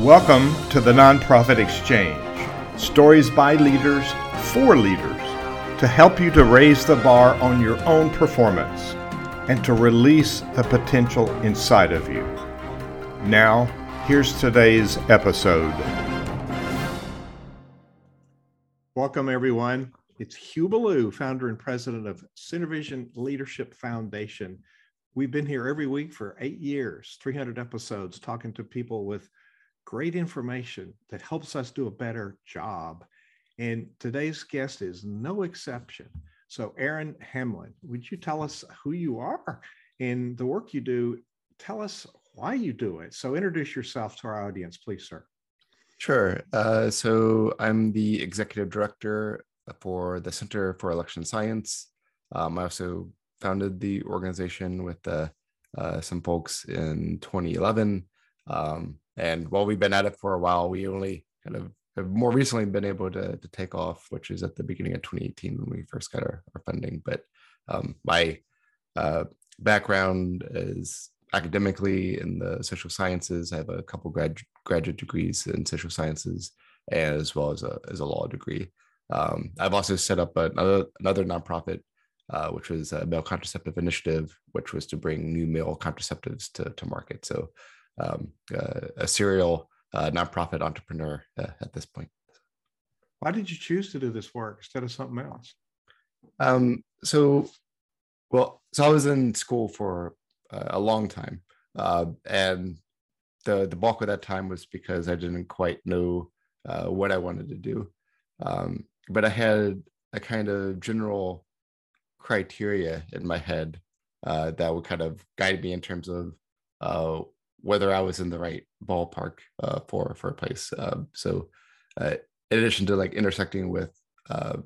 Welcome to the Nonprofit Exchange stories by leaders for leaders to help you to raise the bar on your own performance and to release the potential inside of you. Now, here's today's episode. Welcome, everyone. It's Hugh Ballou, founder and president of Synervision Leadership Foundation. We've been here every week for eight years, 300 episodes, talking to people with great information that helps us do a better job. And today's guest is no exception. So, Aaron Hamlin, would you tell us who you are and the work you do? Tell us why you do it. So, introduce yourself to our audience, please, sir. Sure. Uh, so, I'm the executive director for the Center for Election Science. Um, I also founded the organization with uh, uh, some folks in 2011. Um, and while we've been at it for a while, we only kind of have more recently been able to, to take off, which is at the beginning of 2018 when we first got our, our funding. But um, my uh, background is academically in the social sciences. I have a couple grad, graduate degrees in social sciences, as well as a, as a law degree. Um, I've also set up another another nonprofit, uh, which was a male contraceptive initiative, which was to bring new male contraceptives to, to market. So um, uh, a serial uh, nonprofit entrepreneur uh, at this point. Why did you choose to do this work instead of something else? Um, so, well, so I was in school for a long time, uh, and the the bulk of that time was because I didn't quite know uh, what I wanted to do, um, but I had a kind of general criteria in my head uh, that would kind of guide me in terms of whether I was in the right ballpark uh, for for a place. Uh, so, uh, in addition to like intersecting with uh,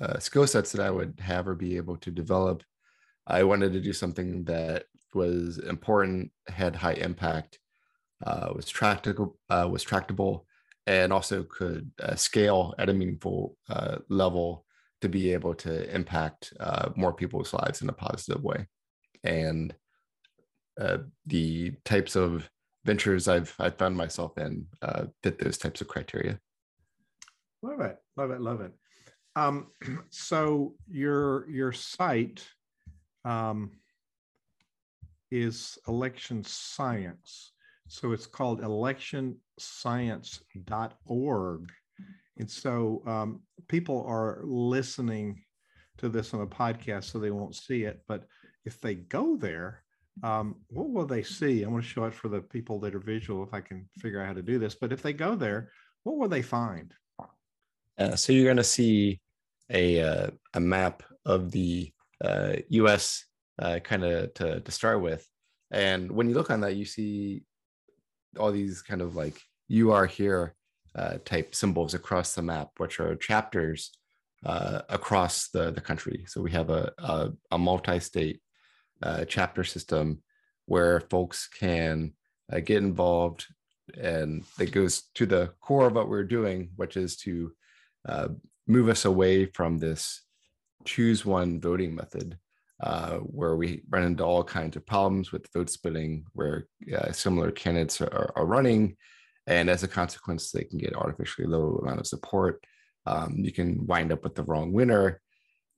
uh, skill sets that I would have or be able to develop, I wanted to do something that was important, had high impact, uh, was tractable, was tractable, and also could scale at a meaningful level to be able to impact more people's lives in a positive way. And uh, the types of ventures I've I've found myself in uh, fit those types of criteria. Love it, love it, love it. Um, so your your site um, is election science. So it's called electionscience.org. And so um, people are listening to this on a podcast, so they won't see it. But if they go there, um, what will they see? I want to show it for the people that are visual if I can figure out how to do this. But if they go there, what will they find? Uh, so you're going to see a uh, a map of the uh, U.S. Uh, kind of to to start with, and when you look on that, you see all these kind of like "you are here" uh, type symbols across the map, which are chapters uh, across the the country. So we have a a, a multi-state uh, chapter system where folks can uh, get involved and that goes to the core of what we're doing which is to uh, move us away from this choose one voting method uh, where we run into all kinds of problems with vote splitting where uh, similar candidates are, are, running. And as a consequence they can get artificially low amount of support. Um, you can wind up with the wrong winner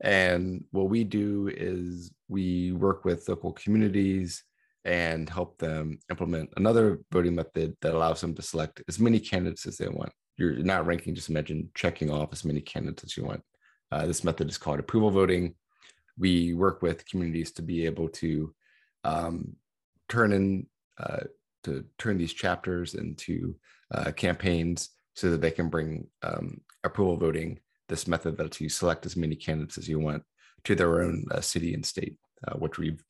and what we do is we work with local communities and help them implement another voting method that allows them to select as many candidates as they want. You're not ranking, just imagine checking off as many candidates as you want. Uh, this method is called approval voting. We work with communities to be able to um, turn in uh, to turn these chapters into uh, campaigns so that they can bring um, approval voting this method that you select as many candidates as you want to their own uh, city and state, uh, which we've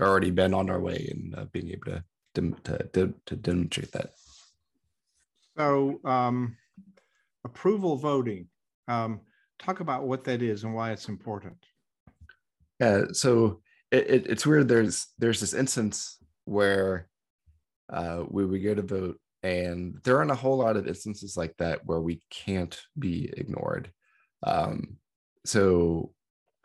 already been on our way in uh, being able to, to, to, to, demonstrate that. So, um, approval voting, um, talk about what that is and why it's important. Yeah, so it, it, it's weird. There's there's this instance where uh, we we go to vote, and there aren't a whole lot of instances like that where we can't be ignored. Um, so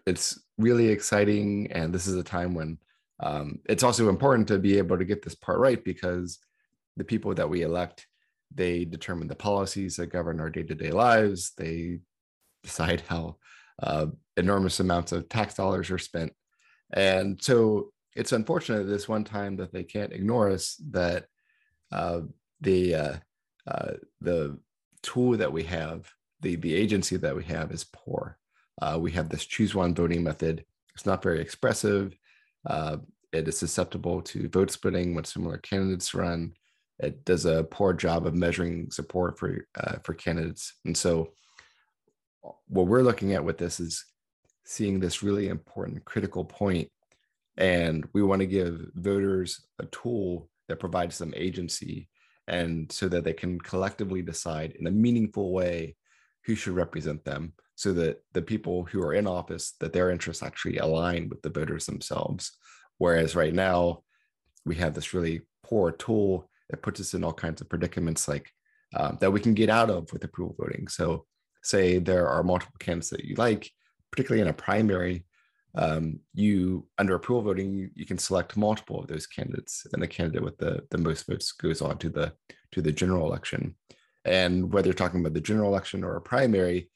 it's really exciting. And this is a time when um, it's also important to be able to get this part right because the people that we elect they determine the policies that govern our day-to-day lives they decide how uh, enormous amounts of tax dollars are spent and so it's unfortunate this one time that they can't ignore us that uh, the uh, uh, the tool that we have the the agency that we have is poor. Uh, we have this choose one voting method. It's not very expressive. Uh, it is susceptible to vote splitting when similar candidates run. It does a poor job of measuring support for uh, for candidates. And so what we're looking at with this is seeing this really important critical point and we want to give voters a tool that provides them agency and so that they can collectively decide in a meaningful way who should represent them so that the people who are in office that their interests actually align with the voters themselves. Whereas right now we have this really poor tool that puts us in all kinds of predicaments like um, that we can get out of with approval voting. So say there are multiple candidates that you like particularly in a primary um, you under approval voting you, you, can select multiple of those candidates and the candidate with the, the most votes goes on to the to the general election and whether you're talking about the general election or a primary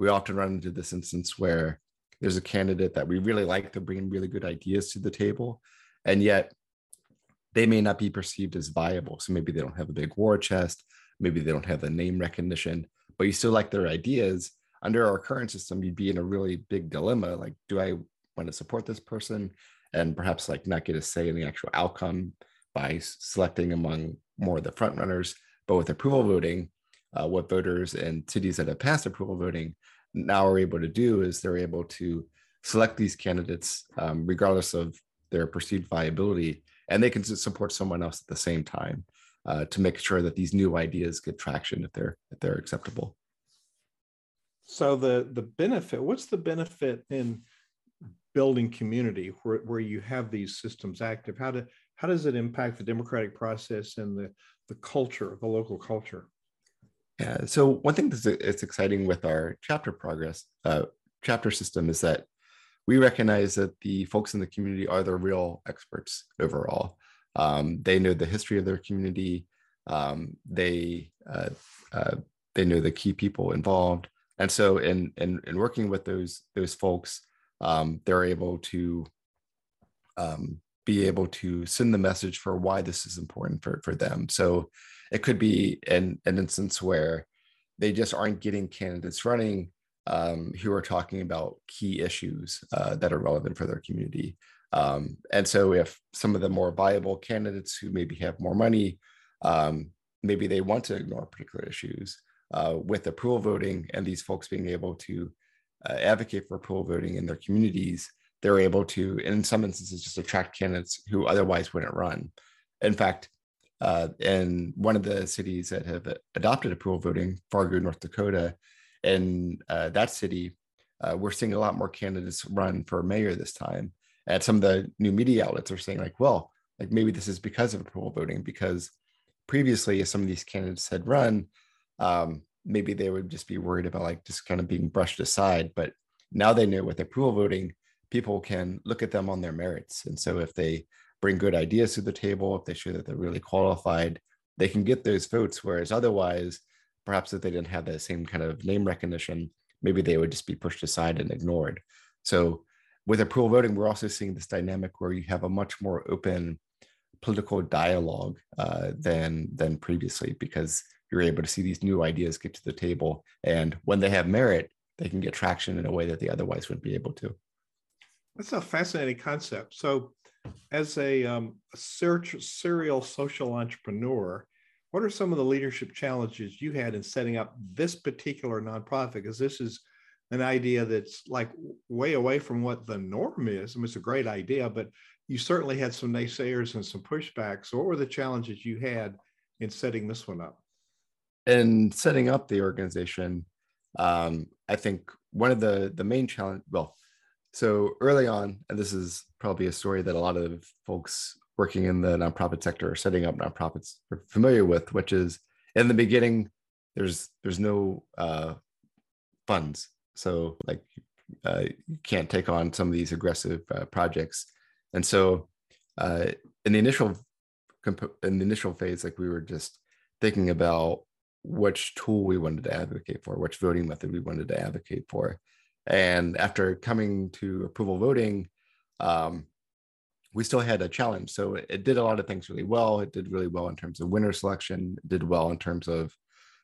we often run into this instance where there's a candidate that we really like to bring really good ideas to the table and yet they may not be perceived as viable. So maybe they don't have a big war chest maybe they don't have the name recognition but you still like their ideas. Under our current system you'd be in a really big dilemma like do i want to support this person and perhaps like not get a say in the actual outcome by selecting among more of the front runners but with approval voting uh, what voters in cities that have passed approval voting now are able to do is they're able to select these candidates um, regardless of their perceived viability and they can support someone else at the same time uh, to make sure that these new ideas get traction if they're if they're acceptable. So the the benefit what's the benefit in building community where, where you have these systems active? How do how does it impact the democratic process and the the culture the local culture. Yeah so one thing that's it's exciting with our chapter progress uh, chapter system is that we recognize that the folks in the community are the real experts overall. Um, they know the history of their community. Um, they uh, uh, they know the key people involved. And so in in, in working with those those folks um, they're able to um, be able to send the message for why this is important for, for them. So it could be an, an instance where they just aren't getting candidates running um, who are talking about key issues uh, that are relevant for their community. Um, and so if some of the more viable candidates who maybe have more money, um, maybe they want to ignore particular issues uh, with approval voting and these folks being able to uh, advocate for approval voting in their communities, they're able to, in some instances, just attract candidates who otherwise wouldn't run. In fact, uh, in one of the cities that have adopted approval voting, Fargo, North Dakota, in uh, that city, uh, we're seeing a lot more candidates run for mayor this time. And some of the new media outlets are saying, like, well, like maybe this is because of approval voting, because previously, if some of these candidates had run, um, maybe they would just be worried about like just kind of being brushed aside. But now they know with approval voting, people can look at them on their merits. And so if they bring good ideas to the table, if they show that they're really qualified, they can get those votes. Whereas otherwise, perhaps if they didn't have that same kind of name recognition, maybe they would just be pushed aside and ignored. So with approval voting, we're also seeing this dynamic where you have a much more open political dialogue uh, than than previously because you're able to see these new ideas get to the table. And when they have merit, they can get traction in a way that they otherwise wouldn't be able to. That's a fascinating concept. So, as a, um, a search, serial social entrepreneur, what are some of the leadership challenges you had in setting up this particular nonprofit? Because this is an idea that's like way away from what the norm is. I mean, it's a great idea, but you certainly had some naysayers and some pushbacks. So, what were the challenges you had in setting this one up? in setting up the organization, um, I think one of the the main challenge, well, so early on, and this is probably a story that a lot of folks working in the nonprofit sector or setting up nonprofits are familiar with, which is in the beginning, there's there's no uh, funds, so like uh, you can't take on some of these aggressive uh, projects, and so uh, in the initial in the initial phase, like we were just thinking about which tool we wanted to advocate for, which voting method we wanted to advocate for. And after coming to approval voting, um, we still had a challenge. So it did a lot of things really well. It did really well in terms of winner selection, it did well in terms of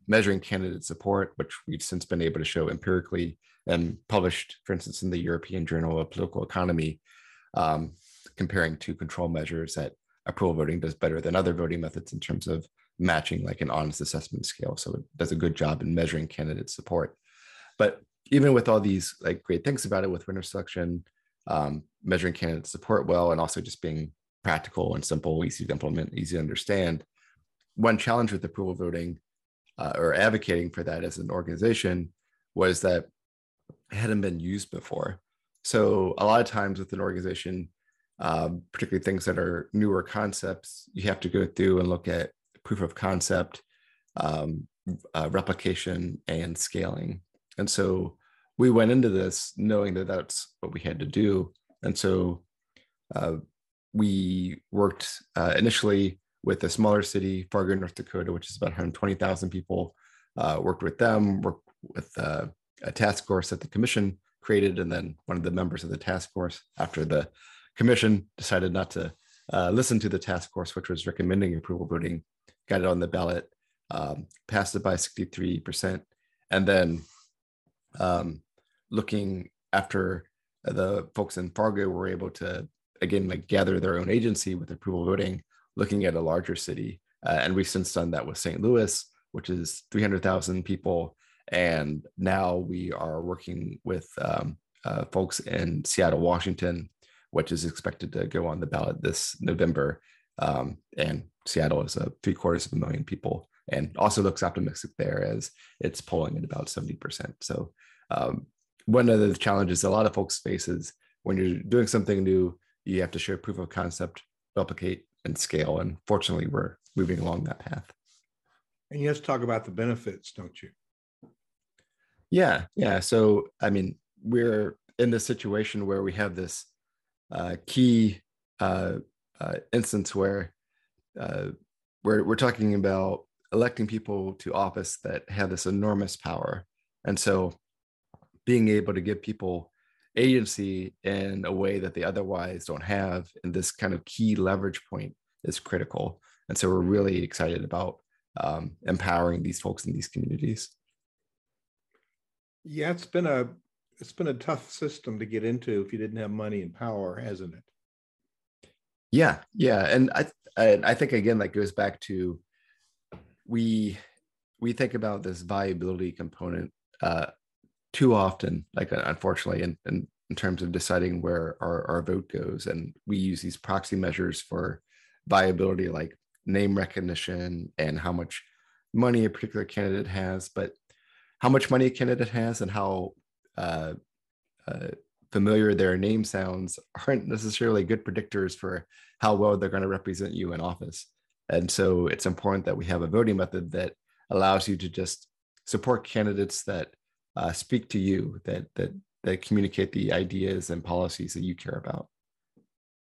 measuring candidate support, which we've since been able to show empirically and published, for instance, in the European Journal of Political Economy, um, comparing two control measures that approval voting does better than other voting methods in terms of matching like an honest assessment scale. So it does a good job in measuring candidate support. But even with all these like great things about it with winner selection, um, measuring candidate support well, and also just being practical and simple, easy to implement, easy to understand. One challenge with approval voting uh, or advocating for that as an organization was that it hadn't been used before. So a lot of times with an organization, um, particularly things that are newer concepts, you have to go through and look at proof of concept, um, uh, replication, and scaling. And so we went into this knowing that that's what we had to do. And so uh, we worked uh, initially with a smaller city, Fargo, North Dakota, which is about 120,000 people. Uh, worked with them, worked with uh, a task force that the commission created, and then one of the members of the task force, after the commission decided not to uh, listen to the task force, which was recommending approval voting, got it on the ballot, um, passed it by 63%. And then um, looking after the folks in Fargo were able to, again, like gather their own agency with approval voting, looking at a larger city. Uh, and we've since done that with St. Louis, which is 300,000 people. And now we are working with um, uh, folks in Seattle, Washington, which is expected to go on the ballot this November. Um, and Seattle is a three quarters of a million people and also looks optimistic there as it's polling at about 70%. So um, one of the challenges a lot of folks face is when you're doing something new, you have to show proof of concept, replicate, and scale. And fortunately, we're moving along that path. And you have to talk about the benefits, don't you? Yeah, yeah. So, I mean, we're in this situation where we have this uh, key uh, uh, instance where uh, we're, we're talking about electing people to office that have this enormous power. And so being able to give people agency in a way that they otherwise don't have in this kind of key leverage point is critical. And so we're really excited about um, empowering these folks in these communities. Yeah, it's been a it's been a tough system to get into if you didn't have money and power, hasn't it? Yeah, yeah, and I I, I think again that goes back to we we think about this viability component uh, too often, like uh, unfortunately, in, in, in terms of deciding where our, our vote goes. And we use these proxy measures for viability, like name recognition and how much money a particular candidate has, but how much money a candidate has and how uh, uh, familiar their name sounds aren't necessarily good predictors for how well they're going to represent you in office. And so it's important that we have a voting method that allows you to just support candidates that uh, speak to you, that that that communicate the ideas and policies that you care about.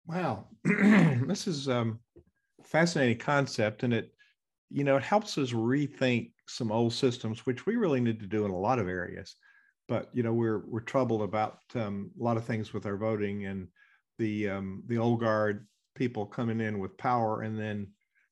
Wow, this is um, fascinating concept, and it you know it helps us rethink some old systems, which we really need to do in a lot of areas. But you know we're we're troubled about um, a lot of things with our voting and the um, the old guard people coming in with power and then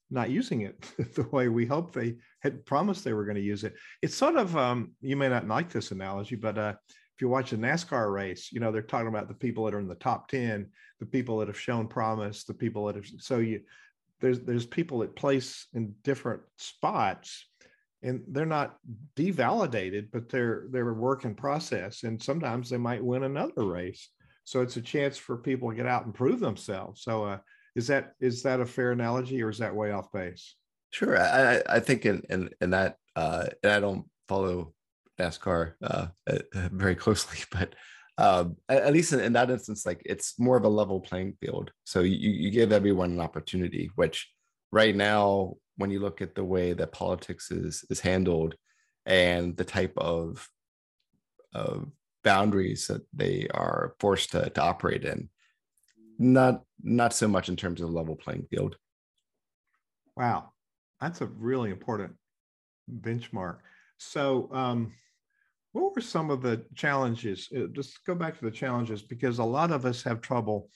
not using it the way we hoped they had promised they were going to use it. It's sort of um, you may not like this analogy, but uh, if you watch a NASCAR race, you know they're talking about the people that are in the top ten, the people that have shown promise, the people that have. So you there's there's people that place in different spots, and they're not devalidated, but they're they're a work in process, and sometimes they might win another race. So it's a chance for people to get out and prove themselves. So uh, is that is that a fair analogy, or is that way off base? Sure, I I think in in, in that uh, and I don't follow NASCAR uh, uh very closely, but um, at least in, in, that instance, like it's more of a level playing field. So you you give everyone an opportunity, which right now, when you look at the way that politics is is handled and the type of of boundaries that they are forced to, to operate in, not not so much in terms of level playing field. Wow, that's a really important benchmark. So, um, what were some of the challenges? Uh, just go back to the challenges because a lot of us have trouble.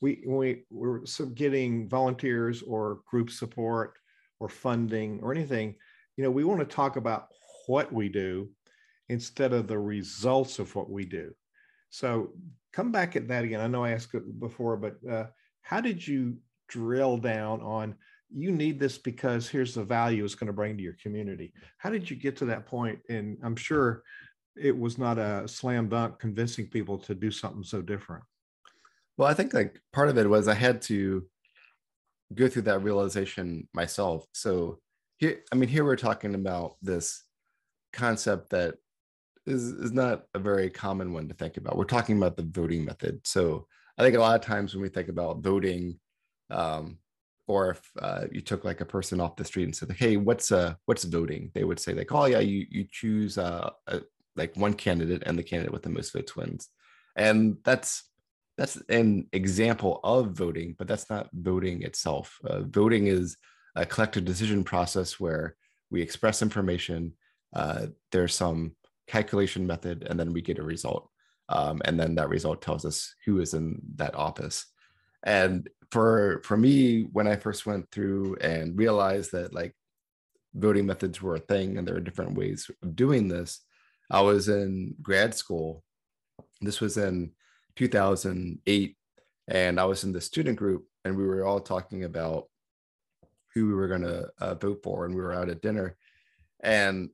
We we we're getting volunteers or group support or funding or anything. You know, we want to talk about what we do instead of the results of what we do. So come back at that again. I know I asked it before, but uh, how did you drill down on you need this because here's the value it's going to bring to your community? How did you get to that point? And I'm sure it was not a slam dunk convincing people to do something so different. Well, I think like part of it was I had to go through that realization myself. So here, I mean, here we're talking about this concept that is is not a very common one to think about. We're talking about the voting method. So I think a lot of times when we think about voting, um, or if uh, you took like a person off the street and said, "Hey, what's uh what's voting?" They would say like, "Oh yeah, you you choose uh a, like one candidate, and the candidate with the most votes wins," and that's that's an example of voting, but that's not voting itself. Uh, voting is a collective decision process where we express information. Uh, there's some calculation method, and then we get a result. Um, and then that result tells us who is in that office. And for for me, when I first went through and realized that like voting methods were a thing and there are different ways of doing this, I was in grad school. This was in 2008, and I was in the student group, and we were all talking about who we were going to uh, vote for, and we were out at dinner, and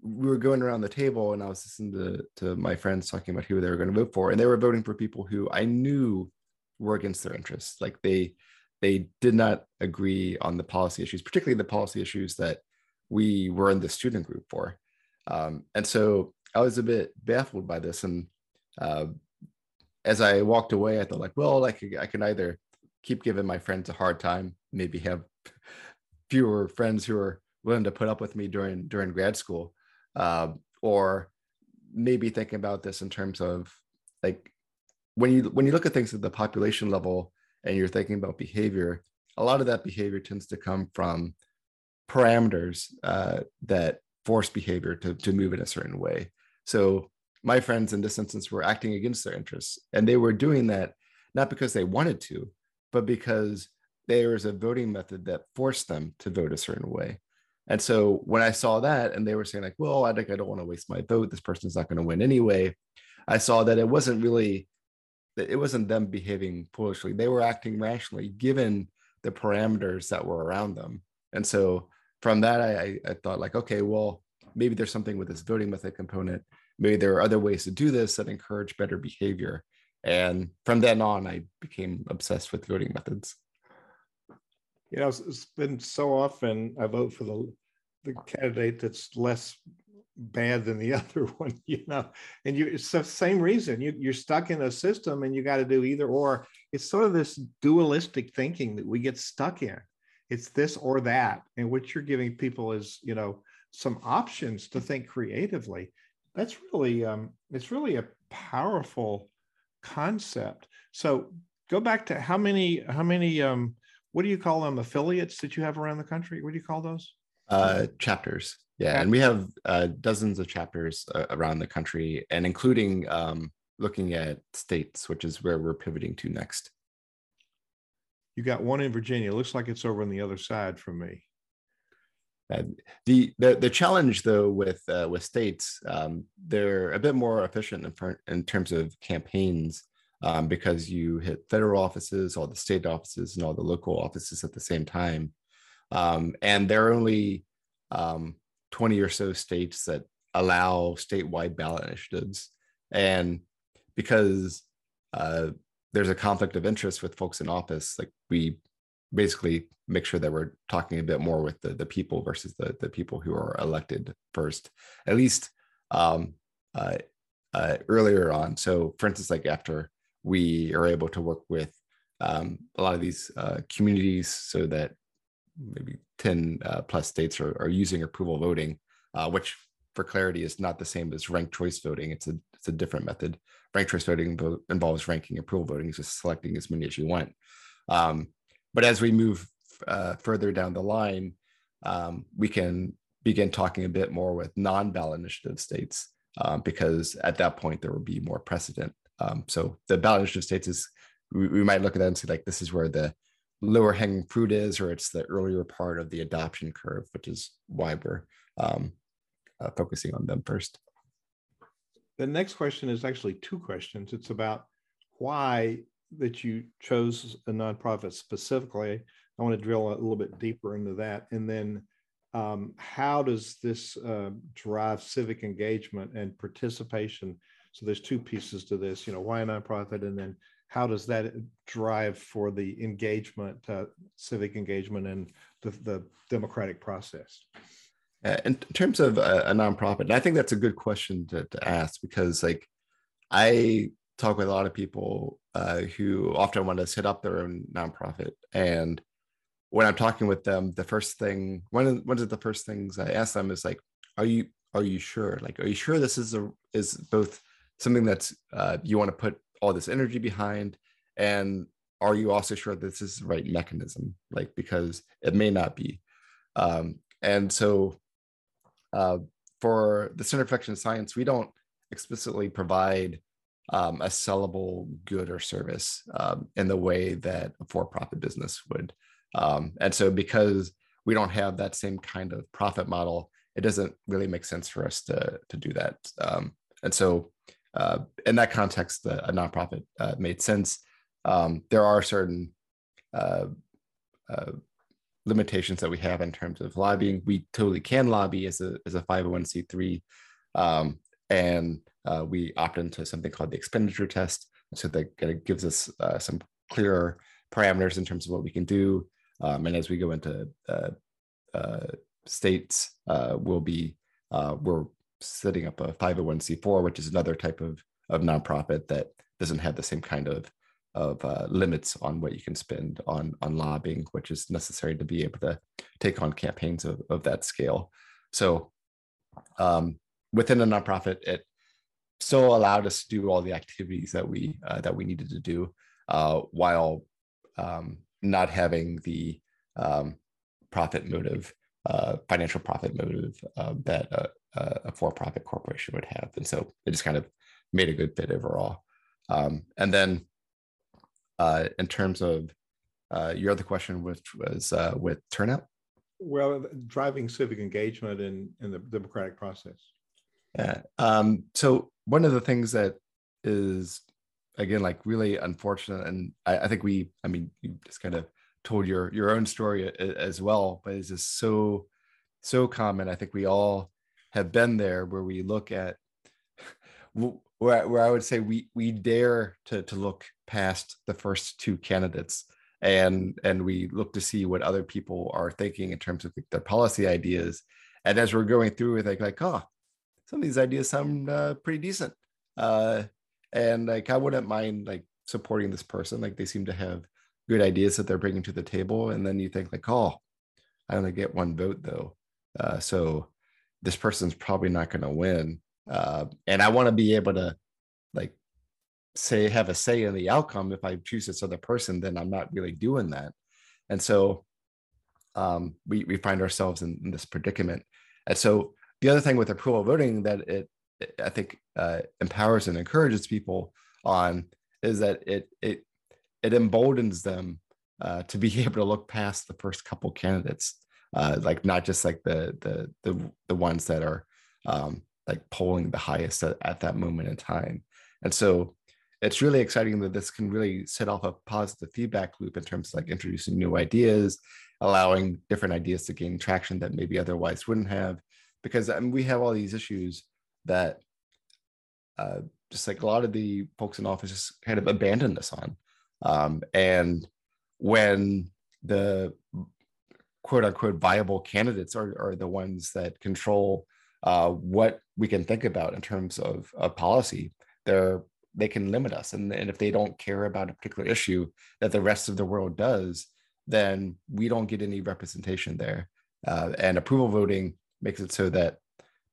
we were going around the table and I was listening to, to my friends talking about who they were going to vote for. And they were voting for people who I knew were against their interests. Like they they did not agree on the policy issues, particularly the policy issues that we were in the student group for. Um, and so I was a bit baffled by this. And uh, as I walked away, I thought like, well, like I can either keep giving my friends a hard time, maybe have fewer friends who are willing to put up with me during during grad school, uh, or maybe thinking about this in terms of like when you when you look at things at the population level and you're thinking about behavior a lot of that behavior tends to come from parameters uh, that force behavior to, to move in a certain way. So my friends in this instance were acting against their interests and they were doing that not because they wanted to but because there was a voting method that forced them to vote a certain way and so when I saw that and they were saying like, well, I think I don't want to waste my vote. This person's not going to win anyway. I saw that it wasn't really it wasn't them behaving foolishly. They were acting rationally given the parameters that were around them. And so from that, I, I thought like, okay, well, maybe there's something with this voting method component. Maybe there are other ways to do this that encourage better behavior. And from then on, I became obsessed with voting methods you know, it's been so often I vote for the the candidate that's less bad than the other one, you know, and you it's the same reason you you're stuck in a system and you got to do either or. It's sort of this dualistic thinking that we get stuck in. It's this or that, and what you're giving people is, you know, some options to think creatively. That's really um, it's really a powerful concept. So go back to how many how many um, what do you call them affiliates that you have around the country? What do you call those? Uh, chapters. Yeah and we have uh, dozens of chapters uh, around the country and including um, looking at states which is where we're pivoting to next. You got one in virginia. It looks like it's over on the other side from me. The, the the challenge though with uh, with states um, they're a bit more efficient in, in terms of campaigns um, because you hit federal offices, all the state offices, and all the local offices at the same time. Um, and there are only um, 20 or so states that allow statewide ballot initiatives. And because uh, there's a conflict of interest with folks in office, like we basically make sure that we're talking a bit more with the, the people versus the, the people who are elected first, at least um, uh, uh, earlier on. So, for instance, like after we are able to work with um, a lot of these uh, communities so that maybe 10 uh, plus states are, are, using approval voting, uh, which for clarity is not the same as ranked choice voting. It's a, it's a different method. Ranked choice voting involves ranking approval voting, just selecting as many as you want. Um, but as we move uh, further down the line, um, we can begin talking a bit more with non-ballot initiative states um, because at that point there will be more precedent. Um, so the ballot initiative states is we, we, might look at that and see like this is where the lower hanging fruit is, or it's the earlier part of the adoption curve, which is why we're um, uh, focusing on them first. The next question is actually two questions. It's about why that you chose a nonprofit specifically. I want to drill a little bit deeper into that, and then um, how does this uh, drive civic engagement and participation? So there's two pieces to this. You know, why a nonprofit, and then how does that drive for the engagement, uh, civic engagement, and the, the democratic process? Uh, in terms of a, a, nonprofit, I think that's a good question to, to ask because, like, I talk with a lot of people uh, who often want to set up their own nonprofit, and when I'm talking with them, the first thing one of one of the first things I ask them is like, "Are you are you sure? Like, are you sure this is a is both something that's uh, you want to put all this energy behind, and are you also sure this is the right mechanism? Like, because it may not be." Um, and so, uh, for the Center for Election Science, we don't explicitly provide um, a sellable good or service um, in the way that a for-profit business would. Um, and so because we don't have that same kind of profit model, it doesn't really make sense for us to, to do that. Um, and so uh, in that context, the, a nonprofit uh, made sense. Um, there are certain uh, uh limitations that we have in terms of lobbying. We totally can lobby as a, as a 501c3. Um, and uh, we opt into something called the expenditure test. So that kind of gives us uh, some clearer parameters in terms of what we can do. Um, and as we go into states, we'll be we're setting up a 501c4, which is another type of of nonprofit that doesn't have the same kind of of uh, limits on what you can spend on on lobbying, which is necessary to be able to take on campaigns of, of that scale. So um, within a nonprofit, it still allowed us to do all the activities that we uh, that we needed to do uh, while um, not having the um, profit motive, uh, financial profit motive uh, that a, a, for-profit corporation would have, and so it just kind of made a good fit overall. Um, and then, uh, in terms of uh, your other question, which was uh, with turnout. Well, driving civic engagement in in the democratic process. Yeah. Um, so one of the things that is again like really unfortunate and I, I, think we i mean you just kind of told your your own story as well but it's just so so common i think we all have been there where we look at where, where i would say we we dare to to look past the first two candidates and and we look to see what other people are thinking in terms of their policy ideas. And as we're going through it like like oh some of these ideas sound uh, pretty decent. Uh, and like i wouldn't mind like supporting this person. Like they seem to have good ideas that they're bringing to the table. And then you think like oh i only get one vote though. Uh, so this person's probably not going to win uh, and i want to be able to like say have a say in the outcome if i choose this other person then i'm not really doing that. And so um, we, we find ourselves in, in this predicament. And so the other thing with approval voting that it I think uh, empowers and encourages people on is that it it it emboldens them uh, to be able to look past the first couple candidates, uh, like not just like the the the the ones that are um, like polling the highest at, at that moment in time. And so it's really exciting that this can really set off a positive feedback loop in terms of like introducing new ideas, allowing different ideas to gain traction that maybe otherwise wouldn't have. Because I mean, we have all these issues that uh, just like a lot of the folks in office just kind of abandoned us on. Um, and when the quote unquote viable candidates are, are the ones that control uh, what we can think about in terms of, of policy, they're they can limit us. And, and if they don't care about a particular issue that the rest of the world does, then we don't get any representation there. Uh, and approval voting makes it so that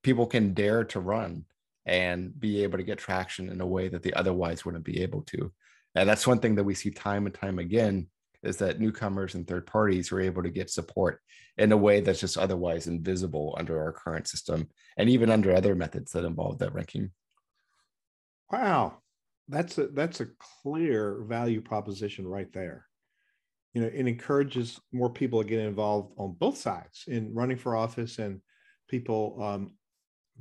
people can dare to run and be able to get traction in a way that they otherwise wouldn't be able to. And that's one thing that we see time and time again is that newcomers and third parties are able to get support in a way that's just otherwise invisible under our current system and even under other methods that involve that ranking. Wow, that's a that's a clear value proposition right there. You know, it encourages more people to get involved on both sides in running for office and people um,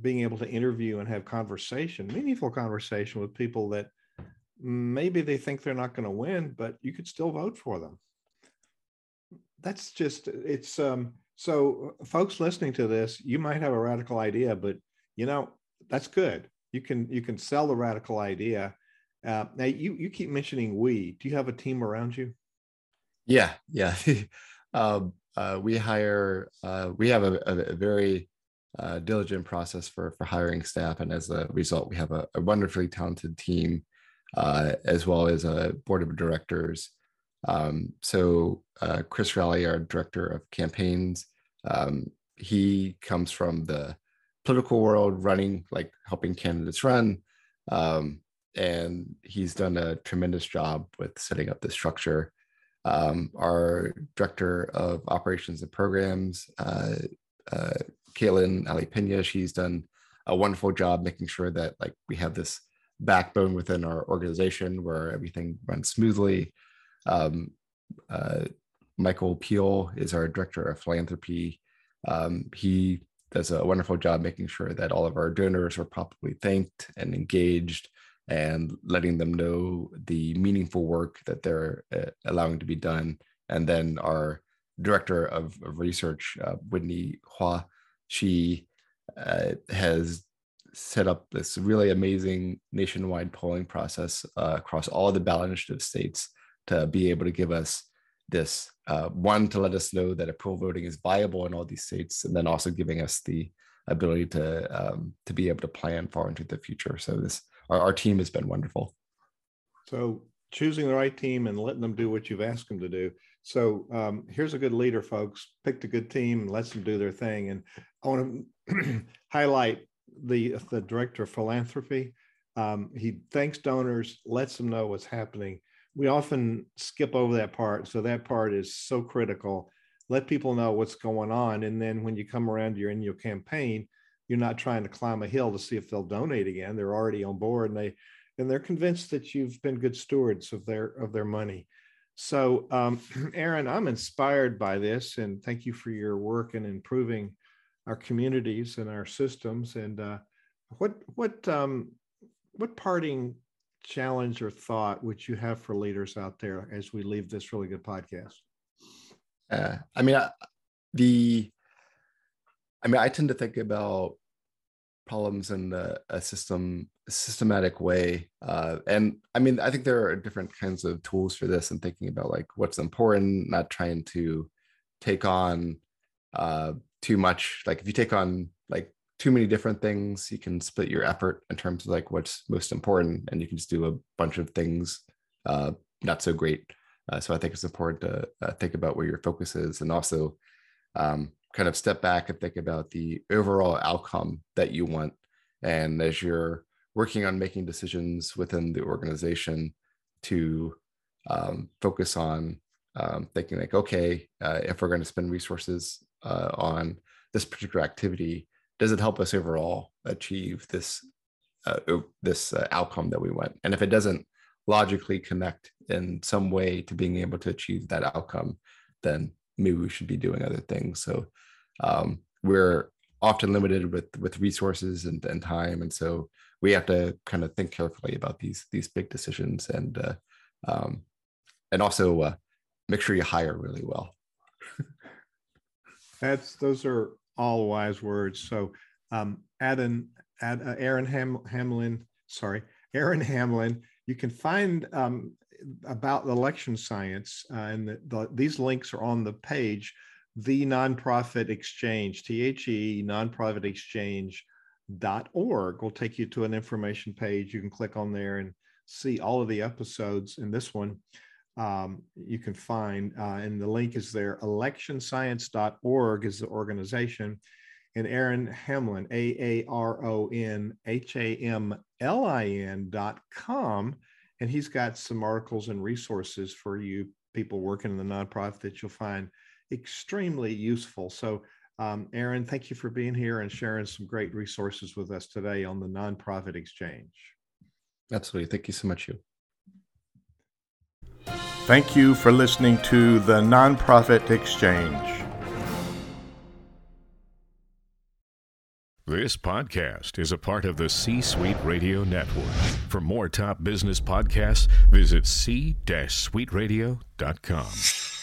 being able to interview and have conversation, meaningful conversation with people that maybe they think they're not going to win, but you could still vote for them. That's just it's um so folks listening to this, you might have a radical idea, but you know, that's good. You can you can sell the radical idea. Uh, now you you keep mentioning we. Do you have a team around you? Yeah, yeah. um, uh, we hire. Uh, we have a, a very uh, diligent process for for hiring staff, and as a result, we have a, a wonderfully talented team, uh, as well as a board of directors. Um, so uh, Chris Raleigh, our director of campaigns, um, he comes from the political world, running like helping candidates run, um, and he's done a tremendous job with setting up the structure. Um, our director of operations and programs, uh, uh, Caitlin Ali Pena, she's done a wonderful job making sure that like we have this backbone within our organization where everything runs smoothly. Um, uh, Michael Peel is our director of philanthropy. Um, he does a wonderful job making sure that all of our donors are properly thanked and engaged and letting them know the meaningful work that they're uh, allowing to be done. And then our director of, of research, uh, Whitney Hua, she uh, has set up this really amazing nationwide polling process uh, across all the ballot initiative states to be able to give us this uh, one to let us know that approval voting is viable in all these states, and then also giving us the ability to um, to be able to plan far into the future. So this our, our team has been wonderful. So choosing the right team and letting them do what you've asked them to do. So um, here's a good leader, folks. Picked a good team and lets them do their thing. And I want to highlight the the director of philanthropy. Um, he thanks donors, lets them know what's happening. We often skip over that part, so that part is so critical. Let people know what's going on, and then when you come around, in your campaign. You're not trying to climb a hill to see if they'll donate again. They're already on board, and they and they're convinced that you've been good stewards of their of their money. So, um, Aaron, I'm inspired by this, and thank you for your work in improving our communities and our systems. And uh, what what um, what parting challenge or thought would you have for leaders out there as we leave this really good podcast? Uh, I mean, I, the I mean, I tend to think about problems in the, a system a systematic way uh, and i mean i think there are different kinds of tools for this and thinking about like what's important not trying to take on uh, too much like if you take on like too many different things you can split your effort in terms of like what's most important and you can just do a bunch of things uh, not so great. Uh, so i think it's important to uh, think about where your focus is and also um, kind of step back and think about the overall outcome that you want. And as you're working on making decisions within the organization to um, focus on um, thinking like okay uh, if we're going to spend resources uh, on this particular activity does it help us overall achieve this uh, this uh, outcome that we want? And if it doesn't logically connect in some way to being able to achieve that outcome then maybe we should be doing other things. So um, we're often limited with with resources and, and time. And so we have to kind of think carefully about these these big decisions and uh, um, and also uh, make sure you hire really well That's those are all wise words. So, um, Adam, Ad, uh, Aaron Ham, Hamlin, sorry, Aaron Hamlin. You can find um, about election science, uh, and the, the, these links are on the page. The nonprofit exchange, T H E nonprofit exchange dot org will take you to an information page. You can click on there and see all of the episodes in this one um, you can find, uh, and the link is there. Electionscience.org is the organization. And Aaron Hamlin, A A R O N H A M L I N dot com. And he's got some articles and resources for you people working in the nonprofit that you'll find extremely useful. So, um, Aaron, thank you for being here and sharing some great resources with us today on the nonprofit exchange. Absolutely. Thank you so much, Hugh. Thank you for listening to the Nonprofit Exchange. This podcast is a part of the C Suite Radio Network. For more top business podcasts, visit c-suiteradio.com.